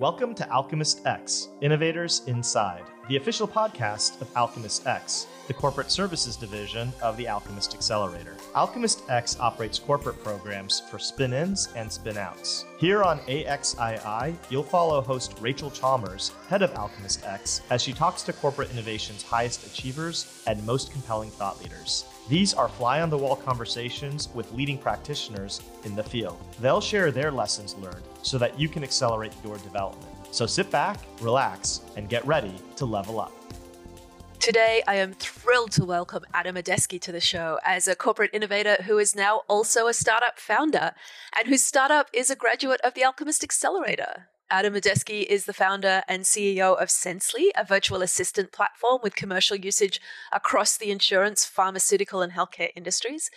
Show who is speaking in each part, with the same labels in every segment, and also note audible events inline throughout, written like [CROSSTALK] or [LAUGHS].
Speaker 1: Welcome to Alchemist X Innovators Inside, the official podcast of Alchemist X, the corporate services division of the Alchemist Accelerator. Alchemist X operates corporate programs for spin ins and spin outs. Here on AXII, you'll follow host Rachel Chalmers, head of Alchemist X, as she talks to corporate innovation's highest achievers and most compelling thought leaders. These are fly on the wall conversations with leading practitioners in the field. They'll share their lessons learned so that you can accelerate your development. So sit back, relax, and get ready to level up.
Speaker 2: Today, I am thrilled to welcome Adam Odessky to the show as a corporate innovator who is now also a startup founder and whose startup is a graduate of the Alchemist Accelerator. Adam Odessky is the founder and CEO of Sensely, a virtual assistant platform with commercial usage across the insurance, pharmaceutical, and healthcare industries.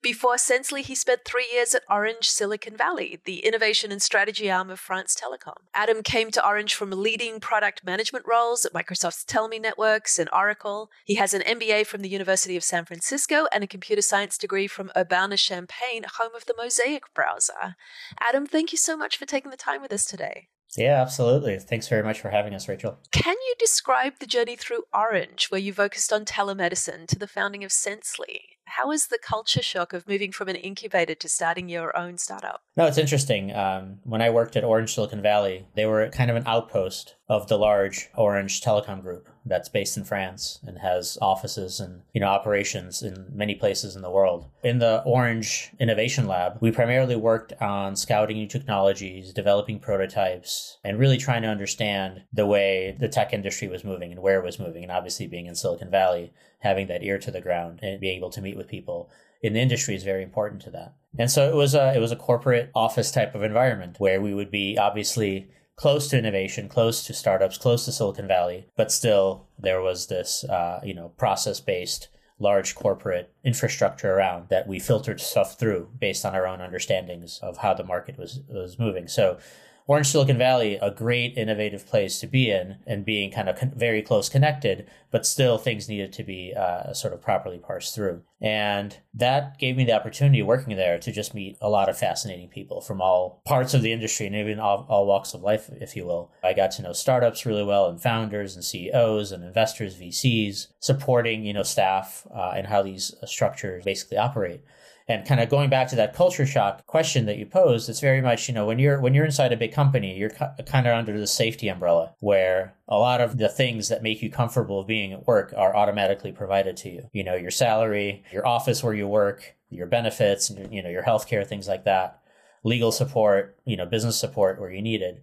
Speaker 2: Before Sensely, he spent three years at Orange Silicon Valley, the innovation and strategy arm of France Telecom. Adam came to Orange from leading product management roles at Microsoft's Tellme Networks and Oracle. He has an MBA from the University of San Francisco and a computer science degree from Urbana-Champaign, home of the Mosaic browser. Adam, thank you so much for taking the time with us today.
Speaker 3: Yeah, absolutely. Thanks very much for having us, Rachel.
Speaker 2: Can you describe the journey through Orange, where you focused on telemedicine, to the founding of Sensely? How is the culture shock of moving from an incubator to starting your own startup?
Speaker 3: No, it's interesting. Um, when I worked at Orange Silicon Valley, they were kind of an outpost of the large Orange Telecom Group that's based in France and has offices and you know operations in many places in the world. In the Orange Innovation Lab, we primarily worked on scouting new technologies, developing prototypes, and really trying to understand the way the tech industry was moving and where it was moving. And obviously, being in Silicon Valley, having that ear to the ground and being able to meet with people in the industry is very important to that. And so it was a it was a corporate office type of environment where we would be obviously close to innovation, close to startups, close to Silicon Valley, but still there was this uh, you know process based large corporate infrastructure around that we filtered stuff through based on our own understandings of how the market was was moving. So Orange Silicon Valley, a great innovative place to be in and being kind of con- very close connected, but still things needed to be uh, sort of properly parsed through. And that gave me the opportunity working there to just meet a lot of fascinating people from all parts of the industry and even all, all walks of life, if you will. I got to know startups really well and founders and CEOs and investors, VCs, supporting, you know, staff uh, and how these structures basically operate. And kind of going back to that culture shock question that you posed, it's very much, you know, when you're when you're inside a big company, you're kind of under the safety umbrella where a lot of the things that make you comfortable being at work are automatically provided to you. You know, your salary, your office where you work, your benefits, you know, your healthcare, things like that, legal support, you know, business support where you need it.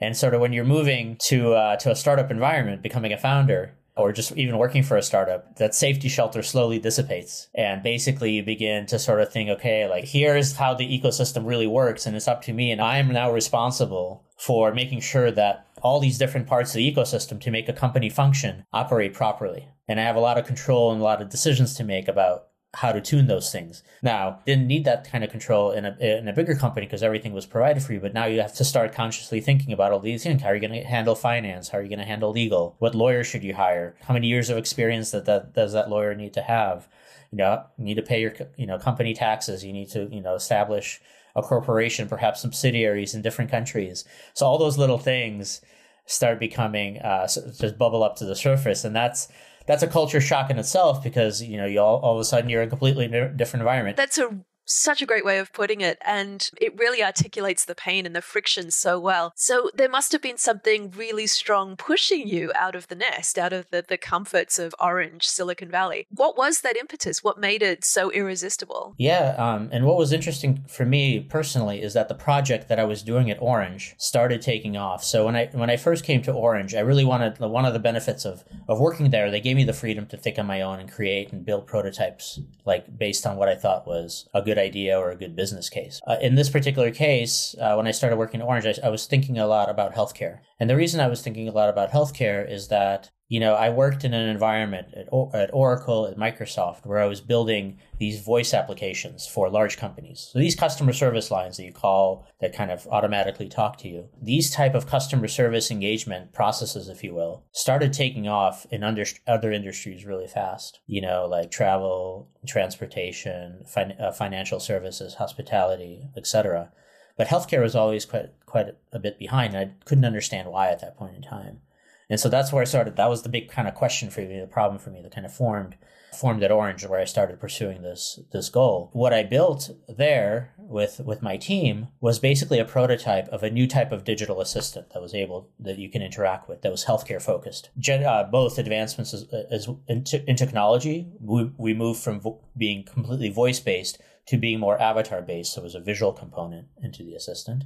Speaker 3: And sort of when you're moving to uh, to a startup environment, becoming a founder, or just even working for a startup, that safety shelter slowly dissipates. And basically you begin to sort of think, okay, like here's how the ecosystem really works and it's up to me. And I am now responsible for making sure that all these different parts of the ecosystem to make a company function operate properly. And I have a lot of control and a lot of decisions to make about how to tune those things. Now, didn't need that kind of control in a, in a bigger company because everything was provided for you, but now you have to start consciously thinking about all these things. How are you going to handle finance? How are you going to handle legal? What lawyer should you hire? How many years of experience that, that does that lawyer need to have? You know, you need to pay your, you know, company taxes. You need to, you know, establish a corporation, perhaps subsidiaries in different countries. So all those little things start becoming, uh, just bubble up to the surface. And that's, that's a culture shock in itself because you know you all, all of a sudden you're in a completely different environment.
Speaker 2: That's a such a great way of putting it. And it really articulates the pain and the friction so well. So there must have been something really strong pushing you out of the nest, out of the, the comforts of Orange, Silicon Valley. What was that impetus? What made it so irresistible?
Speaker 3: Yeah. Um, and what was interesting for me personally is that the project that I was doing at Orange started taking off. So when I when I first came to Orange, I really wanted one of the benefits of of working there. They gave me the freedom to think on my own and create and build prototypes like based on what I thought was a good good idea or a good business case. Uh, in this particular case, uh, when I started working at Orange, I, I was thinking a lot about healthcare. And the reason I was thinking a lot about healthcare is that you know, I worked in an environment at, at, Oracle, at Microsoft, where I was building these voice applications for large companies. So these customer service lines that you call that kind of automatically talk to you, these type of customer service engagement processes, if you will, started taking off in under, other industries really fast. You know, like travel, transportation, fin- uh, financial services, hospitality, etc. But healthcare was always quite quite a bit behind. And I couldn't understand why at that point in time. And so that's where I started. That was the big kind of question for me, the problem for me that kind of formed formed at Orange, where I started pursuing this this goal. What I built there with with my team was basically a prototype of a new type of digital assistant that was able that you can interact with that was healthcare focused. Gen, uh, both advancements as, as in, in, technology, we, we moved from vo- being completely voice based to being more avatar based. So it was a visual component into the assistant,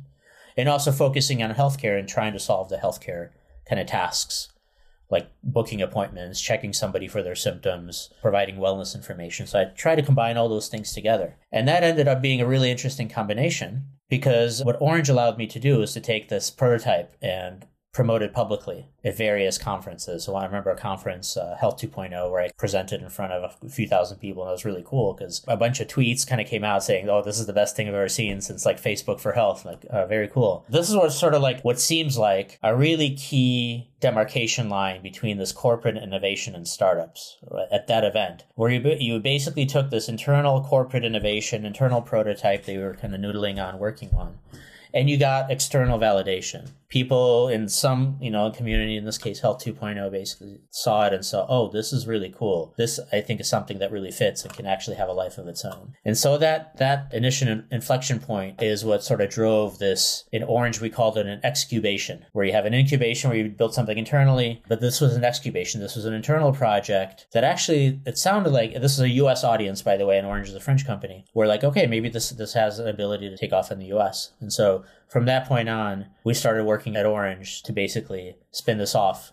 Speaker 3: and also focusing on healthcare and trying to solve the healthcare kind of tasks like booking appointments, checking somebody for their symptoms, providing wellness information. So I try to combine all those things together. And that ended up being a really interesting combination because what Orange allowed me to do is to take this prototype and promoted publicly at various conferences. So I remember a conference, uh, Health 2.0, where I presented in front of a few thousand people, and it was really cool because a bunch of tweets kind of came out saying, "Oh, this is the best thing I've ever seen since like Facebook for Health." Like, uh, very cool. This is what sort of like what seems like a really key demarcation line between this corporate innovation and startups right, at that event, where you you basically took this internal corporate innovation, internal prototype they were kind of noodling on, working on and you got external validation. People in some, you know, community, in this case, Health 2.0, basically saw it and saw, oh, this is really cool. This, I think, is something that really fits and can actually have a life of its own. And so that that initial inflection point is what sort of drove this. In Orange, we called it an excubation, where you have an incubation where you build something internally, but this was an excubation. This was an internal project that actually it sounded like this is a U.S. audience, by the way, and Orange is a French company. We're like, okay, maybe this this has an ability to take off in the U.S. And so from that point on, we started working at Orange to basically spin this off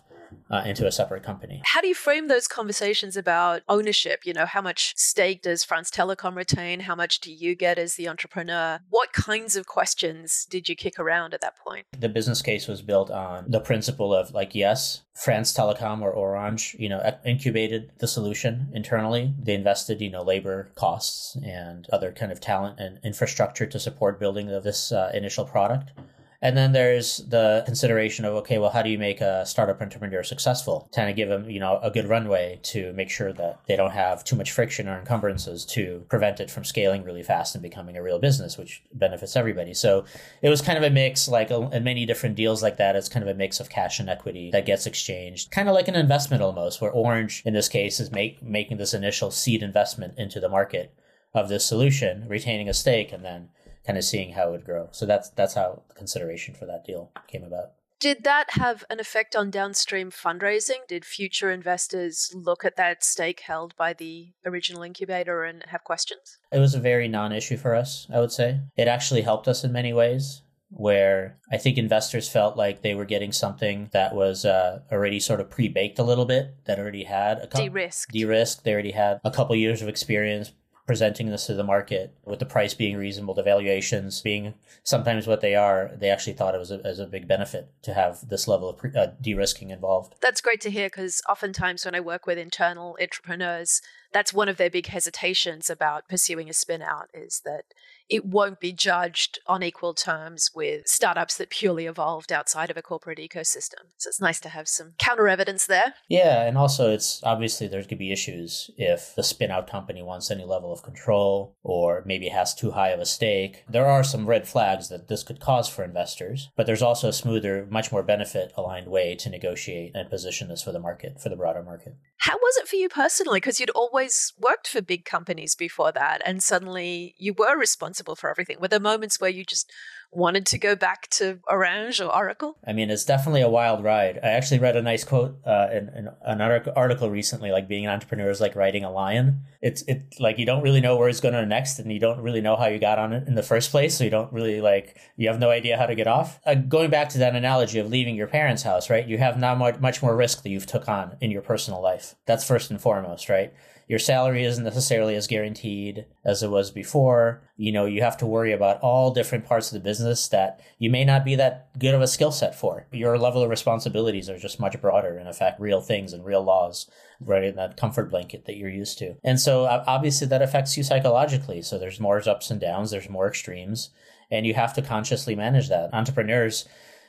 Speaker 3: uh, into a separate company.
Speaker 2: How do you frame those conversations about ownership? You know, how much stake does France Telecom retain? How much do you get as the entrepreneur? What kinds of questions did you kick around at that point?
Speaker 3: The business case was built on the principle of like, yes, France Telecom or Orange, you know, incubated the solution internally. They invested, you know, labor costs and other kind of talent and infrastructure to support building of this uh, initial product. And then there's the consideration of, okay, well, how do you make a startup entrepreneur successful? Kind of give them, you know, a good runway to make sure that they don't have too much friction or encumbrances to prevent it from scaling really fast and becoming a real business, which benefits everybody. So it was kind of a mix, like in many different deals like that, it's kind of a mix of cash and equity that gets exchanged, kind of like an investment almost, where Orange, in this case, is make, making this initial seed investment into the market of this solution, retaining a stake, and then kind of seeing how it would grow. So that's that's how the consideration for that deal came about.
Speaker 2: Did that have an effect on downstream fundraising? Did future investors look at that stake held by the original incubator and have questions?
Speaker 3: It was a very non issue for us, I would say. It actually helped us in many ways, where I think investors felt like they were getting something that was uh, already sort of pre baked a little bit, that already had a
Speaker 2: couple. De risked.
Speaker 3: De risked. They already had a couple years of experience presenting this to the market with the price being reasonable, the valuations being sometimes what they are, they actually thought it was a, as a big benefit to have this level of pre- uh, de-risking involved.
Speaker 2: That's great to hear because oftentimes when I work with internal entrepreneurs, that's one of their big hesitations about pursuing a spin out is that it won't be judged on equal terms with startups that purely evolved outside of a corporate ecosystem. So it's nice to have some counter evidence there.
Speaker 3: Yeah, and also it's obviously there could be issues if the spin out company wants any level of control or maybe has too high of a stake. There are some red flags that this could cause for investors, but there's also a smoother, much more benefit aligned way to negotiate and position this for the market, for the broader market.
Speaker 2: How was it for you personally? Because you'd always worked for big companies before that, and suddenly you were responsible for everything. Were there moments where you just wanted to go back to Orange or Oracle?
Speaker 3: I mean, it's definitely a wild ride. I actually read a nice quote uh, in, in an article recently, like being an entrepreneur is like riding a lion. It's it like you don't really know where it's going to next, and you don't really know how you got on it in the first place. So you don't really like you have no idea how to get off. Uh, going back to that analogy of leaving your parents' house, right? You have now much, much more risk that you've took on in your personal life. That's first and foremost, right? your salary isn't necessarily as guaranteed as it was before. You know, you have to worry about all different parts of the business that you may not be that good of a skill set for. Your level of responsibilities are just much broader and affect real things and real laws right in that comfort blanket that you're used to. And so obviously that affects you psychologically. So there's more ups and downs, there's more extremes, and you have to consciously manage that. Entrepreneurs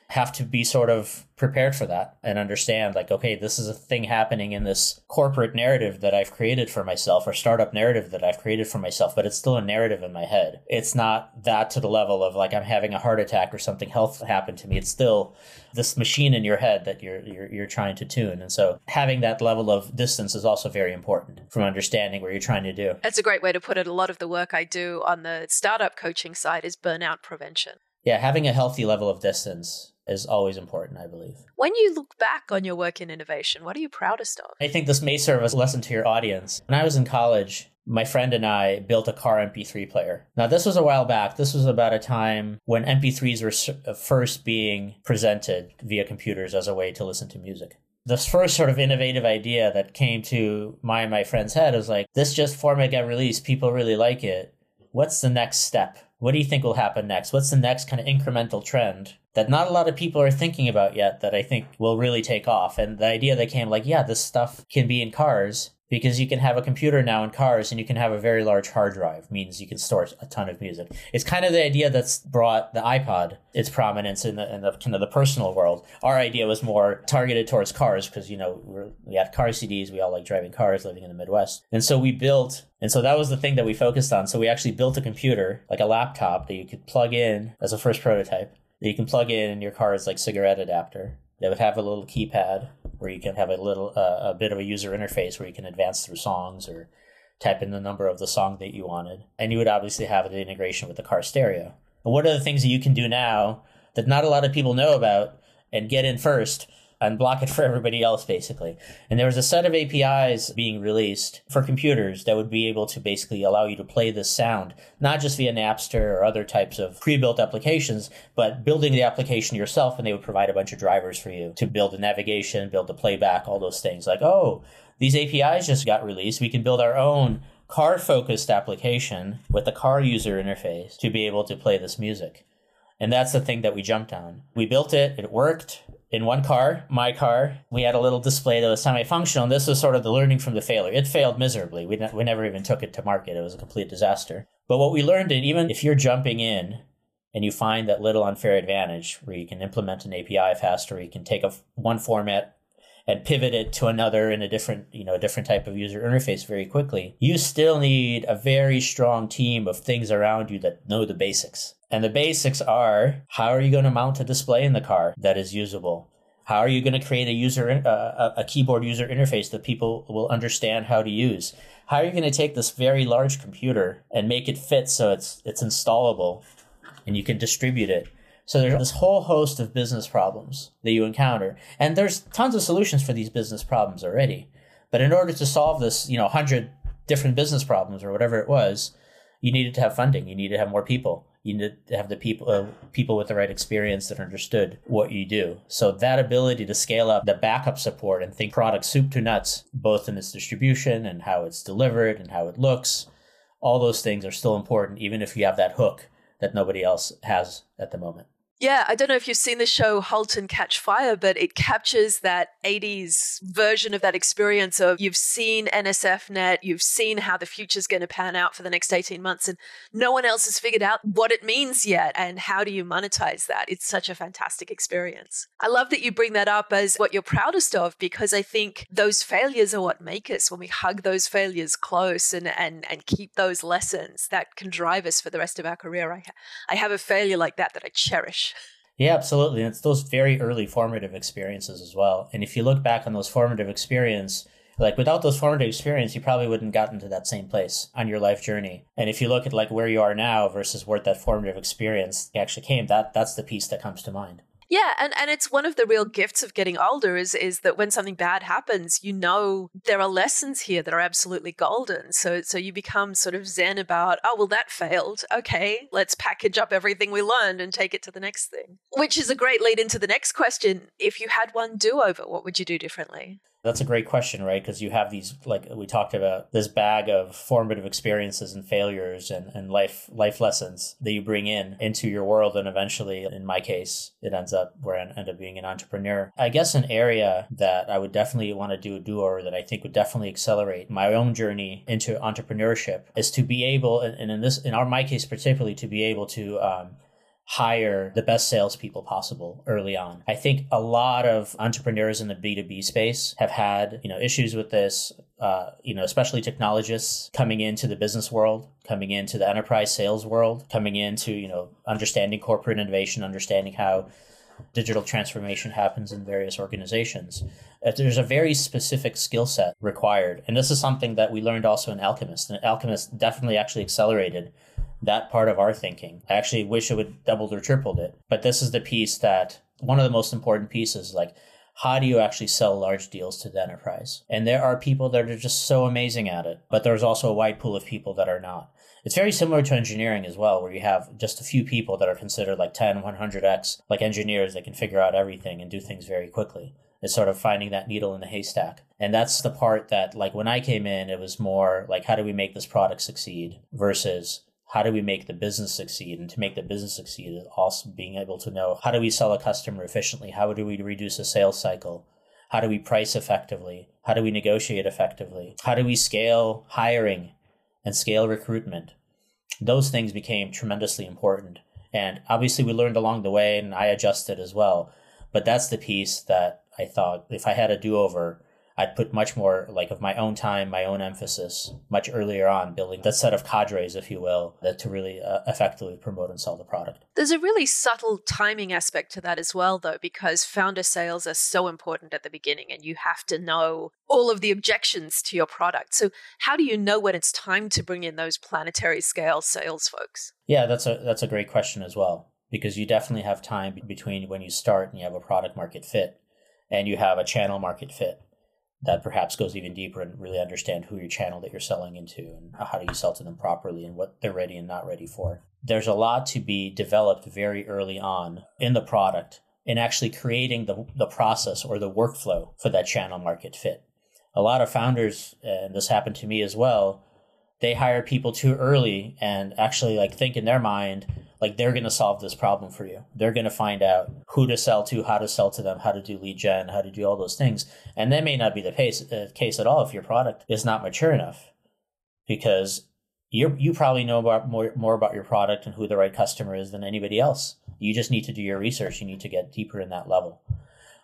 Speaker 3: have to be sort of prepared for that and understand like okay this is a thing happening in this corporate narrative that i've created for myself or startup narrative that i've created for myself but it's still a narrative in my head. It's not that to the level of like i'm having a heart attack or something health happened to me. It's still this machine in your head that you're, you're you're trying to tune. And so having that level of distance is also very important from understanding what you're trying to do.
Speaker 2: That's a great way to put it. A lot of the work i do on the startup coaching side is burnout prevention.
Speaker 3: Yeah having a healthy level of distance is always important, I believe.
Speaker 2: When you look back on your work in innovation, what are you proudest of?
Speaker 3: I think this may serve as a lesson to your audience. When I was in college, my friend and I built a car MP3 player. Now, this was a while back. This was about a time when MP3s were uh, first being presented via computers as a way to listen to music. This first sort of innovative idea that came to my and my friend's head was like, this just format got released. People really like it. What's the next step? What do you think will happen next? What's the next kind of incremental trend that not a lot of people are thinking about yet that I think will really take off? And the idea that came like, yeah, this stuff can be in cars because you can have a computer now in cars and you can have a very large hard drive means you can store a ton of music. It's kind of the idea that's brought the ipod its prominence in the, in the kind of the personal world. Our idea was more targeted towards cars because you know we have car cds we all like driving cars living in the midwest. And so we built and so that was the thing that we focused on. So we actually built a computer like a laptop that you could plug in as a first prototype that you can plug in in your car's like cigarette adapter. That would have a little keypad where you can have a little uh, a bit of a user interface where you can advance through songs or type in the number of the song that you wanted. And you would obviously have the integration with the car stereo. But what are the things that you can do now that not a lot of people know about and get in first and block it for everybody else, basically. And there was a set of APIs being released for computers that would be able to basically allow you to play this sound, not just via Napster or other types of pre-built applications, but building the application yourself, and they would provide a bunch of drivers for you to build the navigation, build the playback, all those things. Like, oh, these APIs just got released. We can build our own car focused application with a car user interface to be able to play this music. And that's the thing that we jumped on. We built it, it worked, in one car, my car, we had a little display that was semi-functional, and this was sort of the learning from the failure. It failed miserably. We, ne- we never even took it to market. It was a complete disaster. But what we learned, and even if you're jumping in and you find that little unfair advantage where you can implement an API faster, you can take a one format and pivot it to another in a different, you know, a different type of user interface very quickly, you still need a very strong team of things around you that know the basics. And the basics are how are you going to mount a display in the car that is usable? How are you going to create a user uh, a keyboard user interface that people will understand how to use? How are you going to take this very large computer and make it fit so it's it's installable and you can distribute it? So there's this whole host of business problems that you encounter, and there's tons of solutions for these business problems already. But in order to solve this, you know, hundred different business problems or whatever it was, you needed to have funding. You needed to have more people. You needed to have the people uh, people with the right experience that understood what you do. So that ability to scale up the backup support and think product soup to nuts, both in its distribution and how it's delivered and how it looks, all those things are still important, even if you have that hook that nobody else has at the moment.
Speaker 2: Yeah, I don't know if you've seen the show Halt and Catch Fire, but it captures that 80s version of that experience of you've seen NSFNet, you've seen how the future's going to pan out for the next 18 months, and no one else has figured out what it means yet and how do you monetize that. It's such a fantastic experience. I love that you bring that up as what you're proudest of because I think those failures are what make us when we hug those failures close and, and, and keep those lessons that can drive us for the rest of our career. I, I have a failure like that that I cherish.
Speaker 3: Yeah, absolutely. And it's those very early formative experiences as well. And if you look back on those formative experience, like without those formative experience, you probably wouldn't gotten to that same place on your life journey. And if you look at like where you are now versus where that formative experience actually came, that that's the piece that comes to mind.
Speaker 2: Yeah, and, and it's one of the real gifts of getting older is is that when something bad happens, you know there are lessons here that are absolutely golden. So so you become sort of zen about, oh well that failed. Okay, let's package up everything we learned and take it to the next thing. Which is a great lead into the next question. If you had one do over, what would you do differently?
Speaker 3: That's a great question, right? Because you have these, like we talked about, this bag of formative experiences and failures and, and life life lessons that you bring in into your world, and eventually, in my case, it ends up where I end up being an entrepreneur. I guess an area that I would definitely want to do a do over that I think would definitely accelerate my own journey into entrepreneurship is to be able, and in this, in our my case particularly, to be able to um, hire the best salespeople possible early on. I think a lot of entrepreneurs in the B2B space have had, you know, issues with this, uh, you know, especially technologists coming into the business world, coming into the enterprise sales world, coming into, you know, understanding corporate innovation, understanding how digital transformation happens in various organizations. There's a very specific skill set required. And this is something that we learned also in Alchemist. And Alchemist definitely actually accelerated that part of our thinking. I actually wish it would doubled or tripled it. But this is the piece that one of the most important pieces, like how do you actually sell large deals to the enterprise? And there are people that are just so amazing at it, but there's also a wide pool of people that are not. It's very similar to engineering as well, where you have just a few people that are considered like 10, 100x, like engineers that can figure out everything and do things very quickly. It's sort of finding that needle in the haystack. And that's the part that, like, when I came in, it was more like, how do we make this product succeed versus how do we make the business succeed? And to make the business succeed also being able to know how do we sell a customer efficiently? How do we reduce a sales cycle? How do we price effectively? How do we negotiate effectively? How do we scale hiring and scale recruitment? Those things became tremendously important. And obviously, we learned along the way, and I adjusted as well. But that's the piece that I thought if I had a do over, I'd put much more like of my own time, my own emphasis much earlier on building that set of cadres, if you will, that to really uh, effectively promote and sell the product.
Speaker 2: There's a really subtle timing aspect to that as well, though, because founder sales are so important at the beginning and you have to know all of the objections to your product. So, how do you know when it's time to bring in those planetary scale sales folks?
Speaker 3: Yeah, that's a that's a great question as well because you definitely have time between when you start and you have a product market fit and you have a channel market fit that perhaps goes even deeper and really understand who your channel that you're selling into and how do you sell to them properly and what they're ready and not ready for. There's a lot to be developed very early on in the product in actually creating the, the process or the workflow for that channel market fit. A lot of founders, and this happened to me as well, they hire people too early and actually like think in their mind, like they're going to solve this problem for you. They're going to find out who to sell to, how to sell to them, how to do lead gen, how to do all those things. And that may not be the case, uh, case at all if your product is not mature enough because you you probably know about more, more about your product and who the right customer is than anybody else. You just need to do your research. You need to get deeper in that level.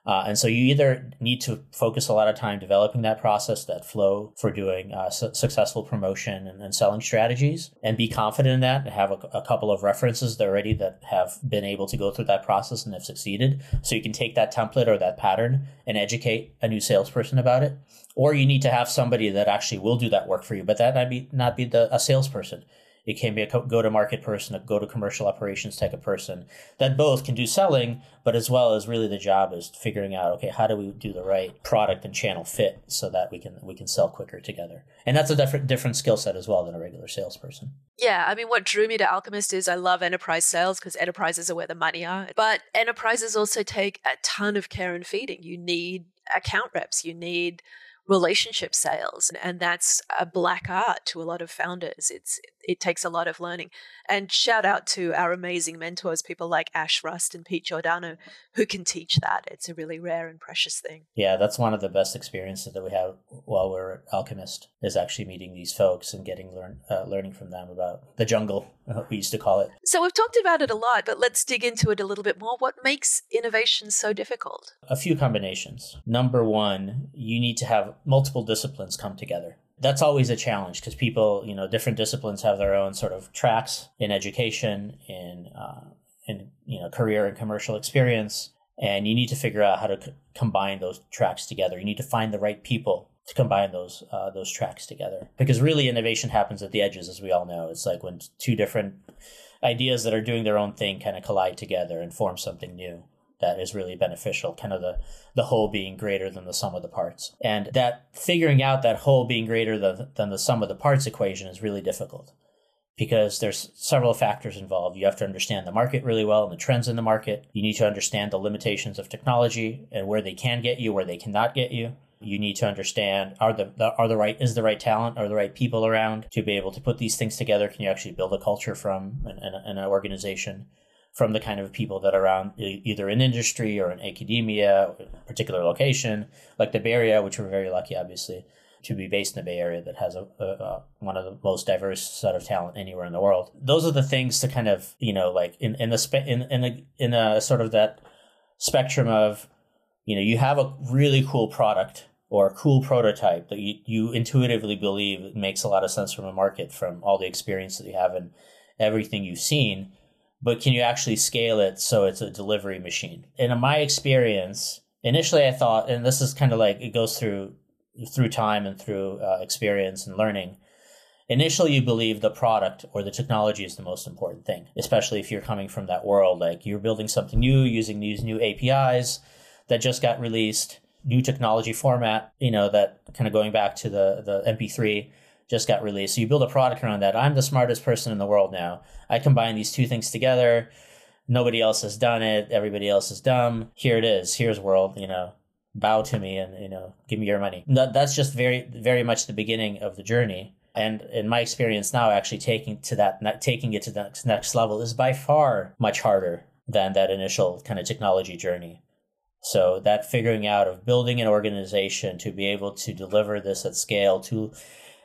Speaker 3: Uh, and so you either need to focus a lot of time developing that process, that flow for doing uh, su- successful promotion and, and, selling strategies, and be confident in that and have a, a, couple of references already that have been able to go through that process and have succeeded. So you can take that template or that pattern and educate a new salesperson about it. Or you need to have somebody that actually will do that work for you, but that might be not be the, a salesperson. It can be a go to market person, a go to commercial operations type of person that both can do selling, but as well as really the job is figuring out, okay, how do we do the right product and channel fit so that we can, we can sell quicker together. And that's a different, different skill set as well than a regular salesperson.
Speaker 2: Yeah. I mean, what drew me to Alchemist is I love enterprise sales because enterprises are where the money are, but enterprises also take a ton of care and feeding. You need account reps, you need relationship sales and that's a black art to a lot of founders. It's it takes a lot of learning. And shout out to our amazing mentors people like ash rust and pete giordano who can teach that. It's a really rare and precious thing.
Speaker 3: Yeah that's one of the best experiences that we have while we're at alchemist is actually meeting these folks and getting learn uh, learning from them about the jungle we used to call it
Speaker 2: so we've talked about it a lot but let's dig into it a little bit more what makes innovation so difficult
Speaker 3: a few combinations number one you need to have multiple disciplines come together. That's always a challenge because people, you know, different disciplines have their own sort of tracks in education, in uh, in you know career and commercial experience, and you need to figure out how to c- combine those tracks together. You need to find the right people to combine those uh, those tracks together because really innovation happens at the edges, as we all know. It's like when two different ideas that are doing their own thing kind of collide together and form something new that is really beneficial, kind of the, the whole being greater than the sum of the parts. And that figuring out that whole being greater than, than the sum of the parts equation is really difficult because there's several factors involved. You have to understand the market really well and the trends in the market. You need to understand the limitations of technology and where they can get you, where they cannot get you. You need to understand are the, the are the right is the right talent, are the right people around to be able to put these things together? Can you actually build a culture from an, an, an organization? from the kind of people that are around either in industry or in academia, particular location, like the Bay Area, which we're very lucky, obviously. to be based in the Bay Area that has a, a, a, one of the most diverse set of talent anywhere in the world. Those are the things to kind of you know like in in the spe- in in a, in a sort of that spectrum of you know you have a really cool product or a cool prototype that you, you intuitively believe makes a lot of sense from a market from all the experience that you have and everything you've seen but can you actually scale it so it's a delivery machine? And in my experience initially i thought and this is kind of like it goes through through time and through uh, experience and learning. Initially you believe the product or the technology is the most important thing especially if you're coming from that world like you're building something new using these new apis that just got released new technology format you know that kind of going back to the the mp3 just got released. So you build a product around that. I'm the smartest person in the world now. I combine these two things together. Nobody else has done it. Everybody else is dumb. Here it is. Here's world you know. Bow to me and you know give me your money. That, that's just very very much the beginning of the journey. And in my experience now actually taking to that taking it to the next, next level is by far much harder than that initial kind of technology journey so that figuring out of building an organization to be able to deliver this at scale to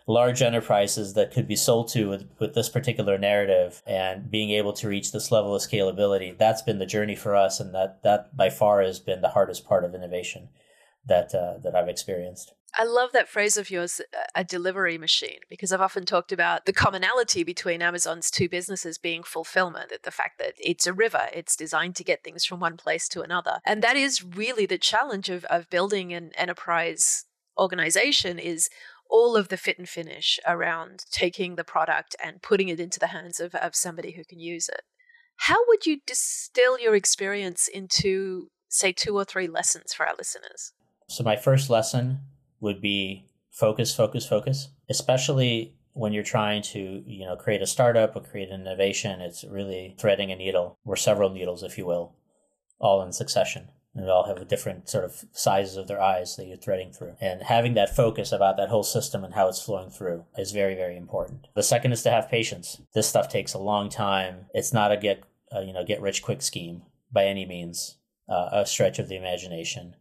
Speaker 3: large enterprises that could be sold to with, with this particular narrative and being able to reach this level of scalability that's been the journey for us and that that by far has been the hardest part of innovation that uh, that I've experienced.
Speaker 2: I love that phrase of yours, a delivery machine, because I've often talked about the commonality between Amazon's two businesses being fulfillment, the fact that it's a river, it's designed to get things from one place to another. And that is really the challenge of, of building an enterprise organization is all of the fit and finish around taking the product and putting it into the hands of, of somebody who can use it. How would you distill your experience into, say, two or three lessons for our listeners?
Speaker 3: So, my first lesson would be focus, focus, focus, especially when you're trying to, you know, create a startup or create an innovation. It's really threading a needle or several needles, if you will, all in succession. And they all have different sort of sizes of their eyes that you're threading through. And having that focus about that whole system and how it's flowing through is very, very important. The second is to have patience. This stuff takes a long time. It's not a get, uh, you know, get rich quick scheme by any means, uh, a stretch of the imagination.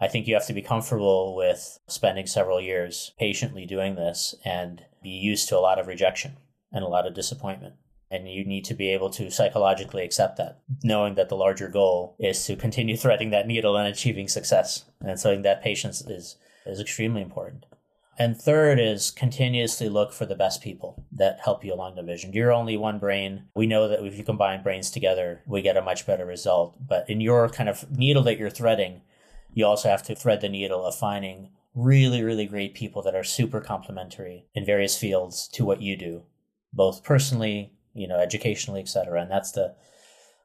Speaker 3: I think you have to be comfortable with spending several years patiently doing this and be used to a lot of rejection and a lot of disappointment. And you need to be able to psychologically accept that, knowing that the larger goal is to continue [LAUGHS] threading that needle and achieving success. And so that patience is, is extremely important. And third is continuously look for the best people that help you along the vision. You're only one brain. We know that if you combine brains together, we get a much better result. But in your kind of needle that you're threading, you also have to thread the needle of finding really, really great people that are super complementary in various fields to what you do, both personally, you know, educationally, et cetera. And that's the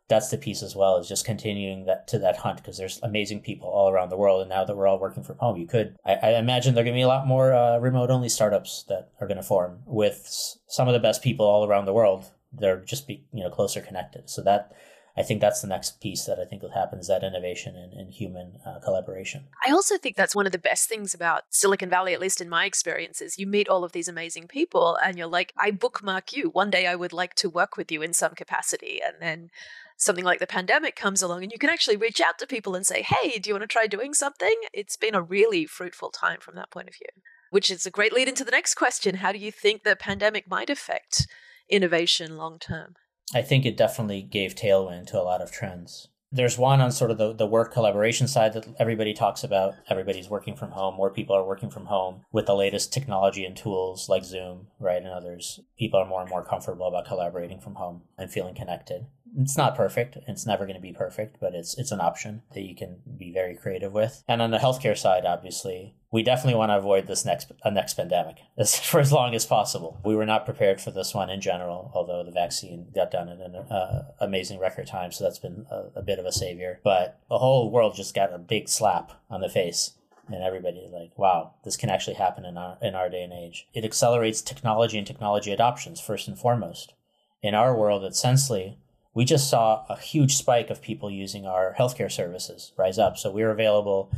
Speaker 3: that's the piece as well is just continuing that to that hunt because there's amazing people all around the world. And now that we're all working from home you could i, I imagine there are going to be a lot more uh, remote only startups that are going to form with some of the best people all around the world. They're just be you know closer connected. So that I think that's the next piece that I think will happen is that innovation and, and human uh, collaboration.
Speaker 2: I also think that's one of the best things about Silicon Valley, at least in my experiences. You meet all of these amazing people and you're like, I bookmark you. One day I would like to work with you in some capacity. And then something like the pandemic comes along and you can actually reach out to people and say, hey, do you want to try doing something? It's been a really fruitful time from that point of view, which is a great lead into the next question. How do you think the pandemic might affect innovation long term?
Speaker 3: I think it definitely gave tailwind to a lot of trends. There's one on sort of the, the work collaboration side that everybody talks about. Everybody's working from home. More people are working from home with the latest technology and tools like Zoom, right, and others. People are more and more comfortable about collaborating from home and feeling connected it's not perfect. It's never going to be perfect, but it's it's an option that you can be very creative with. And on the healthcare side, obviously, we definitely want to avoid this next a next pandemic [LAUGHS] for as long as possible. We were not prepared for this one in general, although the vaccine got done in an uh, amazing record time, so that's been a, a bit of a savior. But the whole world just got a big slap on the face and everybody like wow this can actually happen in our in our day and age it accelerates technology and technology adoptions first and foremost in our world at Sensely we just saw a huge spike of people using our healthcare services rise up. So we're available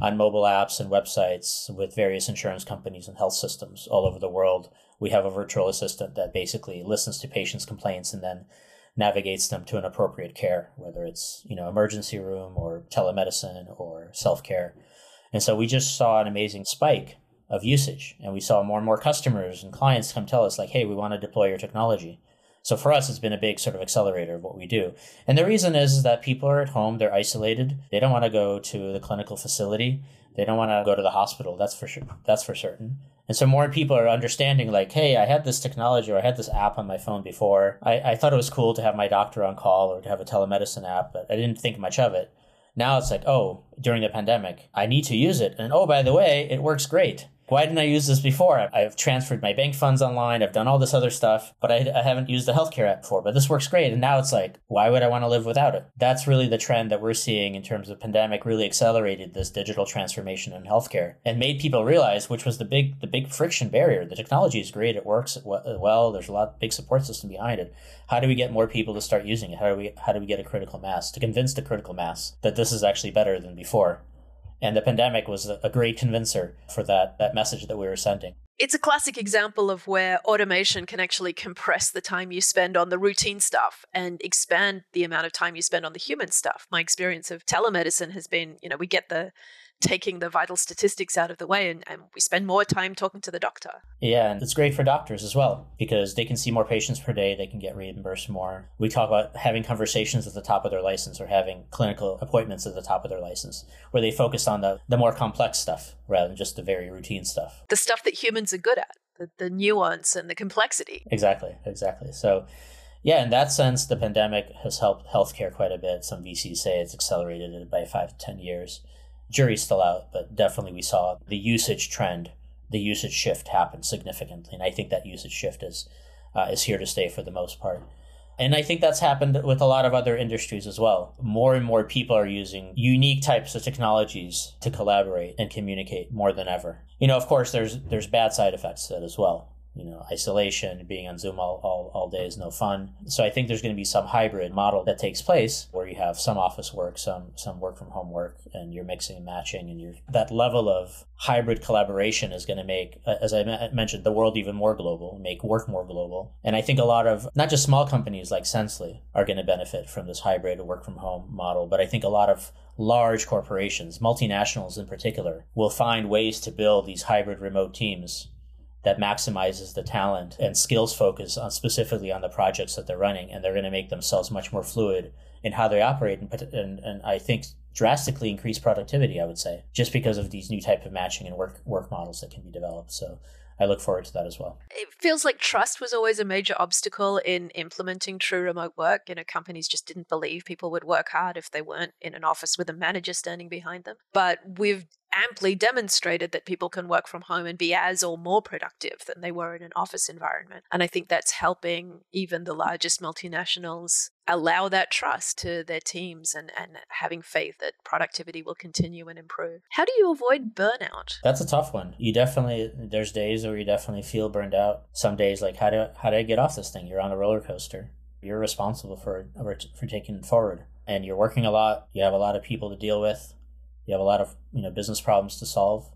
Speaker 3: on mobile apps and websites with various insurance companies and health systems all over the world. We have a virtual assistant that basically listens to patients' complaints and then navigates them to an appropriate care, whether it's, you know, emergency room or telemedicine or self-care. And so we just saw an amazing spike of usage. And we saw more and more customers and clients come tell us, like, hey, we want to deploy your technology. So for us, it's been a big sort of accelerator of what we do. And the reason is, is that people are at home, they're isolated, they don't want to go to the clinical facility, they don't want to go to the hospital. That's for sure. That's for certain. And so more people are understanding, like, hey, I had this technology or I had this app on my phone before. I, I thought it was cool to have my doctor on call or to have a telemedicine app, but I didn't think much of it. Now it's like, oh, during the pandemic, I need to use it. And oh, by the way, it works great why didn't I use this before? I've transferred my bank funds online. I've done all this other stuff, but I, I, haven't used the healthcare app before. But this works great. And now it's like, why would I want to live without it? That's really the trend that we're seeing in terms of pandemic really accelerated this digital transformation in healthcare and made people realize, which was the big, the big friction barrier. The technology is great. It works well. There's a lot big support system behind it. How do we get more people to start using it? How do we, how do we get a critical mass to convince the critical mass that this is actually better than before? And the pandemic was a great convincer for that, that message that we were sending.
Speaker 2: It's a classic example of where automation can actually compress the time you spend on the routine stuff and expand the amount of time you spend on the human stuff. My experience of telemedicine has been, you know, we get the taking the vital statistics out of the way and, and, we spend more time talking to the doctor.
Speaker 3: Yeah, and it's great for doctors as well because they can see more patients per day, they can get reimbursed more. We talk about having conversations at the top of their license or having clinical appointments at the top of their license where they focus on the, the more complex stuff rather than just the very routine stuff.
Speaker 2: The stuff that humans are good at, the, the nuance and the complexity.
Speaker 3: Exactly, exactly. So yeah, in that sense, the pandemic has helped healthcare quite a bit. Some VCs say it's accelerated it by five to 10 years jury's still out, but definitely we saw the usage trend, the usage shift happen significantly, and I think that usage shift is uh, is here to stay for the most part. And I think that's happened with a lot of other industries as well. More and more people are using unique types of technologies to collaborate and communicate more than ever. You know, of course, there's there's bad side effects to that as well you know, isolation, being on Zoom all, all, all day is no fun. So I think there's going to be some hybrid model that takes place where you have some office work, some some work from home work, and you're mixing and matching, and you're that level of hybrid collaboration is going to make, as I mentioned, the world even more global, make work more global. And I think a lot of not just small companies like Sensely are going to benefit from this hybrid work from home model, but I think a lot of large corporations, multinationals in particular, will find ways to build these hybrid remote teams that maximizes the talent and skills focus on specifically on the projects that they're running and they're going to make themselves much more fluid in how they operate and, and, and i think drastically increase productivity i would say just because of these new type of matching and work work models that can be developed so I look forward to that as well.
Speaker 2: It feels like trust was always a major obstacle in implementing true remote work. You know, companies just didn't believe people would work hard if they weren't in an office with a manager standing behind them. But we've amply demonstrated that people can work from home and be as or more productive than they were in an office environment. And I think that's helping even the largest multinationals allow that trust to their teams and, and having faith that productivity will continue and improve. How do you avoid burnout?
Speaker 3: That's a tough one. You definitely there's days where you definitely feel burned out. Some days like how do how do I get off this thing? You're on a roller coaster. You're responsible for for taking it forward. And you're working a lot. You have a lot of people to deal with you have a lot of you know business problems to solve,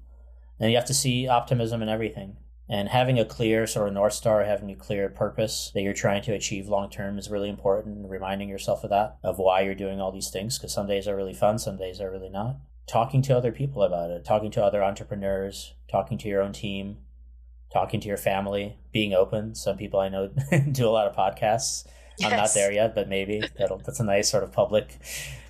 Speaker 3: and you have to see optimism in everything. And having a clear sort of north star, having a clear purpose that you're trying to achieve long term is really important. Reminding yourself of that, of why you're doing all these things, because some days are really fun, some days are really not. Talking to other people about it, talking to other entrepreneurs, talking to your own team, talking to your family, being open. Some people I know [LAUGHS] do a lot of podcasts. Yes. I'm not there yet, but maybe that'll that's a nice sort of public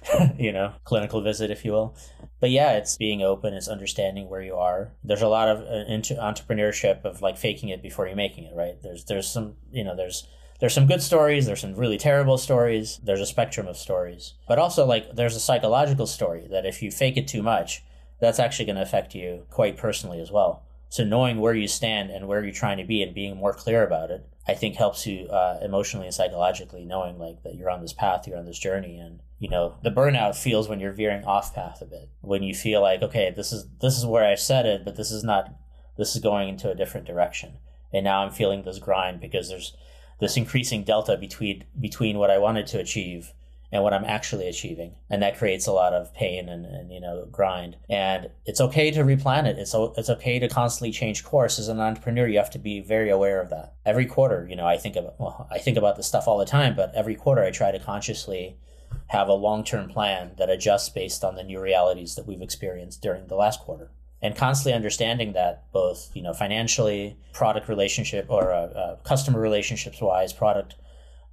Speaker 3: [LAUGHS] you know, clinical visit, if you will. But yeah, it's being open, it's understanding where you are. There's a lot of uh, entrepreneurship of like faking it before you're making it, right? There's there's some you know there's there's some good stories, there's some really terrible stories, there's a spectrum of stories. But also like there's a psychological story that if you fake it too much, that's actually going to affect you quite personally as well. So knowing where you stand and where you're trying to be and being more clear about it, I think helps you uh, emotionally and psychologically, knowing like that you're on this path, you're on this journey, and you know the burnout feels when you're veering off path a bit, when you feel like okay, this is this is where I set it, but this is not, this is going into a different direction, and now I'm feeling this grind because there's this increasing delta between between what I wanted to achieve and what I'm actually achieving. And that creates a lot of pain and, and you know, grind. And it's okay to replan it. It's, it's okay to constantly change course. As an entrepreneur, you have to be very aware of that. Every quarter, you know, I think about, well, I think about this stuff all the time, but every quarter I try to consciously have a long-term plan that adjusts based on the new realities that we've experienced during the last quarter. and constantly understanding that both you know financially product relationship or uh, uh, customer relationships wise product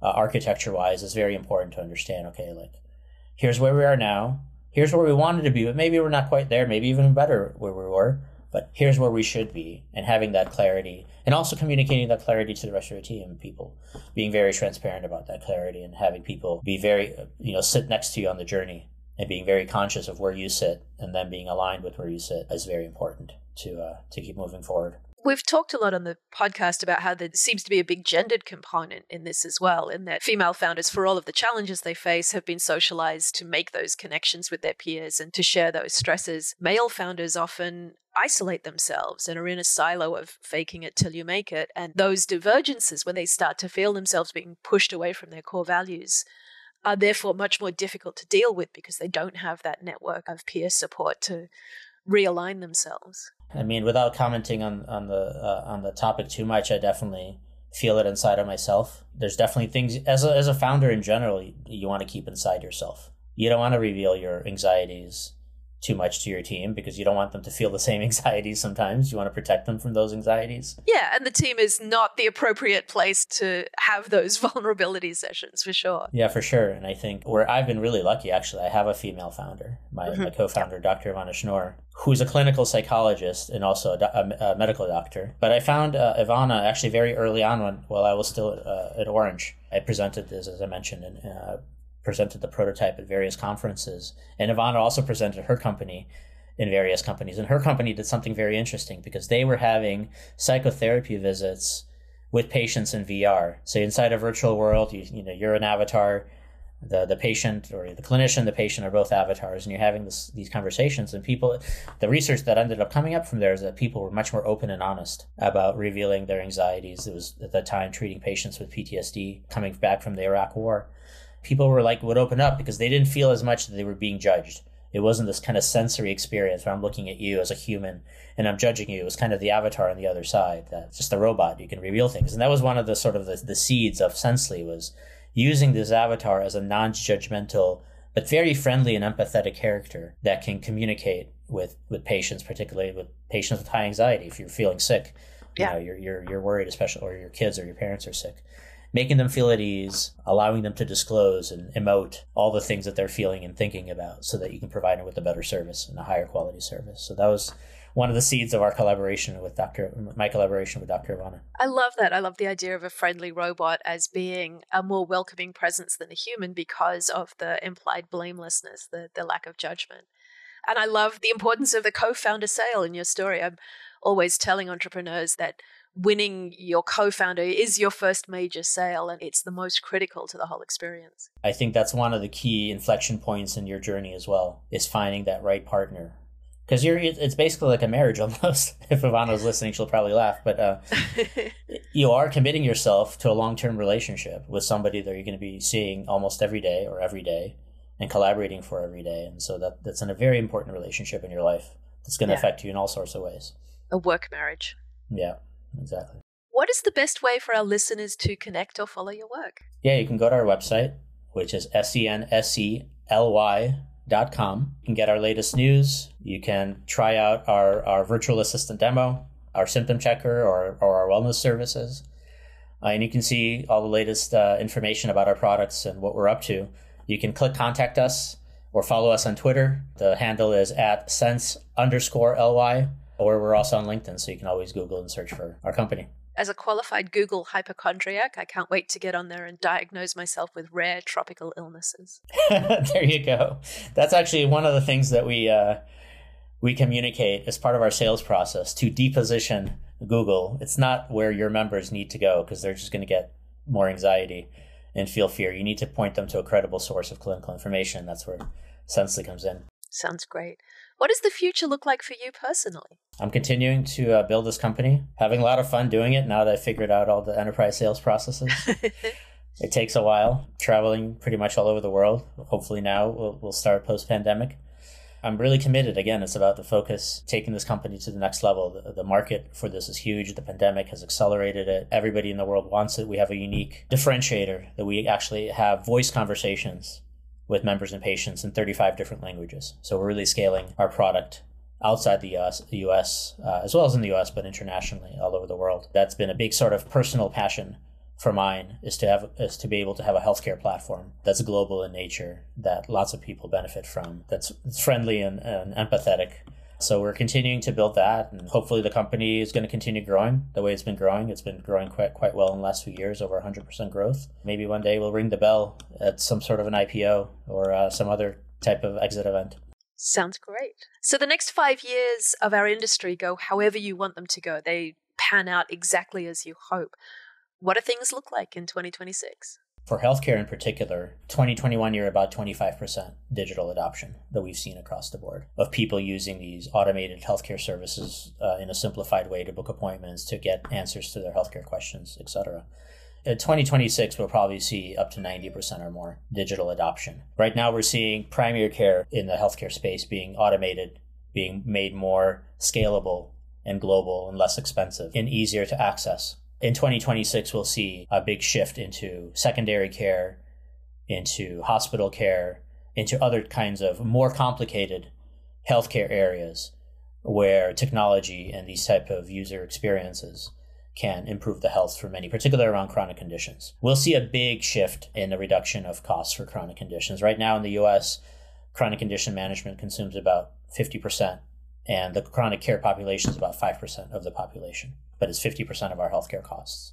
Speaker 3: uh, architecture wise is very important to understand okay like here's where we are now here's where we wanted to be but maybe we're not quite there maybe even better where we were but here's where we should be and having that clarity and also communicating that clarity to the rest of your team and people being very transparent about that clarity and having people be very you know sit next to you on the journey and being very conscious of where you sit and then being aligned with where you sit is very important to uh, to keep moving forward.
Speaker 2: We've talked a lot on the podcast about how there seems to be a big gendered component in this as well, in that female founders, for all of the challenges they face, have been socialized to make those connections with their peers and to share those stresses. Male founders often isolate themselves and are in a silo of faking it till you make it. And those divergences, when they start to feel themselves being pushed away from their core values, are therefore much more difficult to deal with because they don't have that network of peer support to realign themselves.
Speaker 3: I mean, without commenting on on the uh, on the topic too much, I definitely feel it inside of myself. There's definitely things as a, as a founder in general you, you want to keep inside yourself. You don't want to reveal your anxieties too much to your team because you don't want them to feel the same [LAUGHS] anxieties sometimes. You want to protect them from those anxieties.
Speaker 2: Yeah, and the team is not the appropriate place to have those [LAUGHS] vulnerability sessions for sure.
Speaker 3: Yeah, for sure. And I think where I've been really lucky actually, I have a female founder, my, mm-hmm. my co founder, Dr. Ivana Schnorr, who's a clinical psychologist and also a, a, a medical doctor. But I found uh, Ivana actually very early on when, while I was still uh, at Orange. I presented this, as I mentioned, in, uh, presented the prototype at various conferences. And Ivana also presented her company in various companies. And her company did something very interesting because they were having psychotherapy visits with patients in VR. So inside a virtual world, you, you know, you're an avatar, the, the patient or the clinician, the patient are both avatars, and you're having this, these conversations. And people, the research that ended up coming up from there is that people were much more open and honest about revealing their anxieties. It was at that time treating patients with PTSD coming back from the Iraq War people were like would open up because they didn't feel as much that they were being judged. It wasn't this kind of sensory experience where I'm looking at you as a human and I'm judging you. It was kind of the avatar on the other side, that's just a robot. You can reveal things. And that was one of the sort of the, the seeds of Sensely was using this avatar as a non-judgmental, but very friendly and empathetic character that can communicate with, with patients, particularly with patients with high anxiety. If you're feeling sick, you yeah. know, you're, you're, you're worried, especially, or your kids or your parents are sick making them feel at ease, allowing them to disclose and emote all the things that they're feeling and thinking about so that you can provide them with a better service and a higher quality service. So that was one of the seeds of our collaboration with Dr. my collaboration with Dr. Ivana.
Speaker 2: I love that. I love the idea of a friendly robot as being a more welcoming presence than a human because of the implied blamelessness, the, the lack of judgment. And I love the importance of the co-founder sale in your story. I'm always telling entrepreneurs that winning your co-founder is your first major sale and it's the most critical to the whole experience.
Speaker 3: I think that's one of the key inflection points in your journey as well is finding that right partner. Because you're it's basically like a marriage [LAUGHS] almost. If ivana's listening she'll probably laugh but uh, [LAUGHS] you are committing yourself to a long-term relationship with somebody that you're going to be seeing almost every day or every day and collaborating for every day. And so that that's in a very important relationship in your life that's going to yeah. affect you in all sorts of ways.
Speaker 2: A work marriage.
Speaker 3: Yeah Exactly.
Speaker 2: What is the best way for our listeners to connect or follow your work?
Speaker 3: Yeah, you can go to our website, which is S-E-N-S-E-L-Y dot com. You can get our latest news. You can try out our, our virtual assistant demo, our symptom checker, or, or our wellness services. Uh, and you can see all the latest uh, information about our products and what we're up to. You can click contact us or follow us on Twitter. The handle is at sense underscore ly or we're also on LinkedIn, so you can always Google and search for our company.
Speaker 2: As a qualified Google hypochondriac, I can't wait to get on there and diagnose myself with rare tropical illnesses. [LAUGHS]
Speaker 3: there you go. That's actually one of the things that we uh, we communicate as part of our sales process to deposition Google. It's not where your members need to go because they're just going to get more anxiety and feel fear. You need to point them to a credible source of clinical information. That's where Sensely comes in.
Speaker 2: Sounds great. What does the future look like for you personally?
Speaker 3: I'm continuing to uh, build this company, having a lot of fun doing it now that I figured out all the enterprise sales processes. [LAUGHS] it takes a while, traveling pretty much all over the world. Hopefully, now we'll, we'll start post pandemic. I'm really committed. Again, it's about the focus, taking this company to the next level. The, the, market for this is huge. The pandemic has accelerated it. Everybody in the world wants it. We have a unique differentiator that we actually have voice conversations with members and patients in 35 different languages. So we're really scaling our product outside the US, the US uh, as well as in the US, but internationally all over the world. That's been a big sort of personal passion for mine is to have is to be able to have a healthcare platform that's global in nature that lots of people benefit from that's friendly and, and empathetic so we're continuing to build that, and hopefully the company is going to continue growing the way it's been growing. It's been growing quite quite well in the last few years, over 100% growth. Maybe one day we'll ring the bell at some sort of an IPO or uh, some other type of exit event.
Speaker 2: Sounds great. So the next five years of our industry go however you want them to go. They pan out exactly as you hope. What do things look like in 2026?
Speaker 3: For healthcare in particular, 2021 you're about 25% digital adoption that we've seen across the board of people using these automated healthcare services uh, in a simplified way to book appointments, to get answers to their healthcare questions, etc. In 2026, we'll probably see up to 90% or more digital adoption. Right now, we're seeing primary care in the healthcare space being automated, being made more scalable and global and less expensive and easier to access in 2026, we'll see a big shift into secondary care, into hospital care, into other kinds of more complicated healthcare areas where technology and these type of user experiences can improve the health for many, particularly around chronic conditions. We'll see a big shift in the reduction of costs for chronic conditions. Right now in the US, chronic condition management consumes about 50%, and the chronic care population is about 5% of the population but it's 50% of our healthcare costs.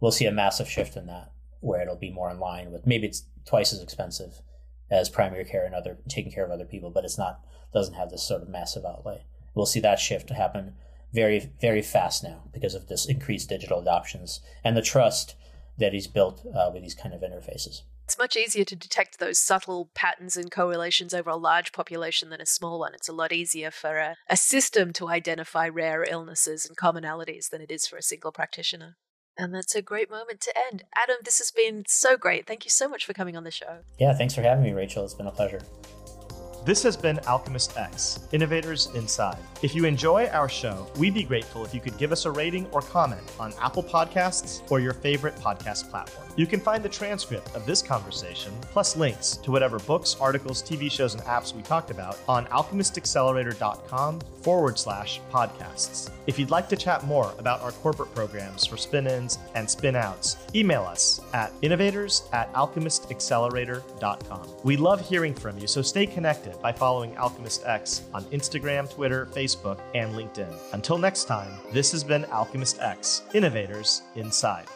Speaker 3: We'll see a massive shift in that where it'll be more in line with maybe it's twice as expensive as primary care and other taking care of other people, but it's not doesn't have this sort of massive outlay. We'll see that shift happen very very fast now because of this increased digital adoptions and the trust that he's built uh, with these kind of interfaces.
Speaker 2: It's much easier to detect those subtle patterns and correlations over a large population than a small one. It's a lot easier for a, a system to identify rare illnesses and commonalities than it is for a single practitioner. And that's a great moment to end. Adam, this has been so great. Thank you so much for coming on the show.
Speaker 3: Yeah, thanks for having me, Rachel. It's been a pleasure.
Speaker 1: This has been Alchemist X, Innovators Inside. If you enjoy our show, we'd be grateful if you could give us a rating or comment on Apple Podcasts or your favorite podcast platform. You can find the transcript of this conversation, plus links to whatever books, articles, TV shows, and apps we talked about on alchemistaccelerator.com forward slash podcasts. If you'd like to chat more about our corporate programs for spin ins and spin outs, email us at innovators at alchemistaccelerator.com. We love hearing from you, so stay connected by following Alchemist X on Instagram, Twitter, Facebook, and LinkedIn. Until next time, this has been Alchemist X Innovators Inside.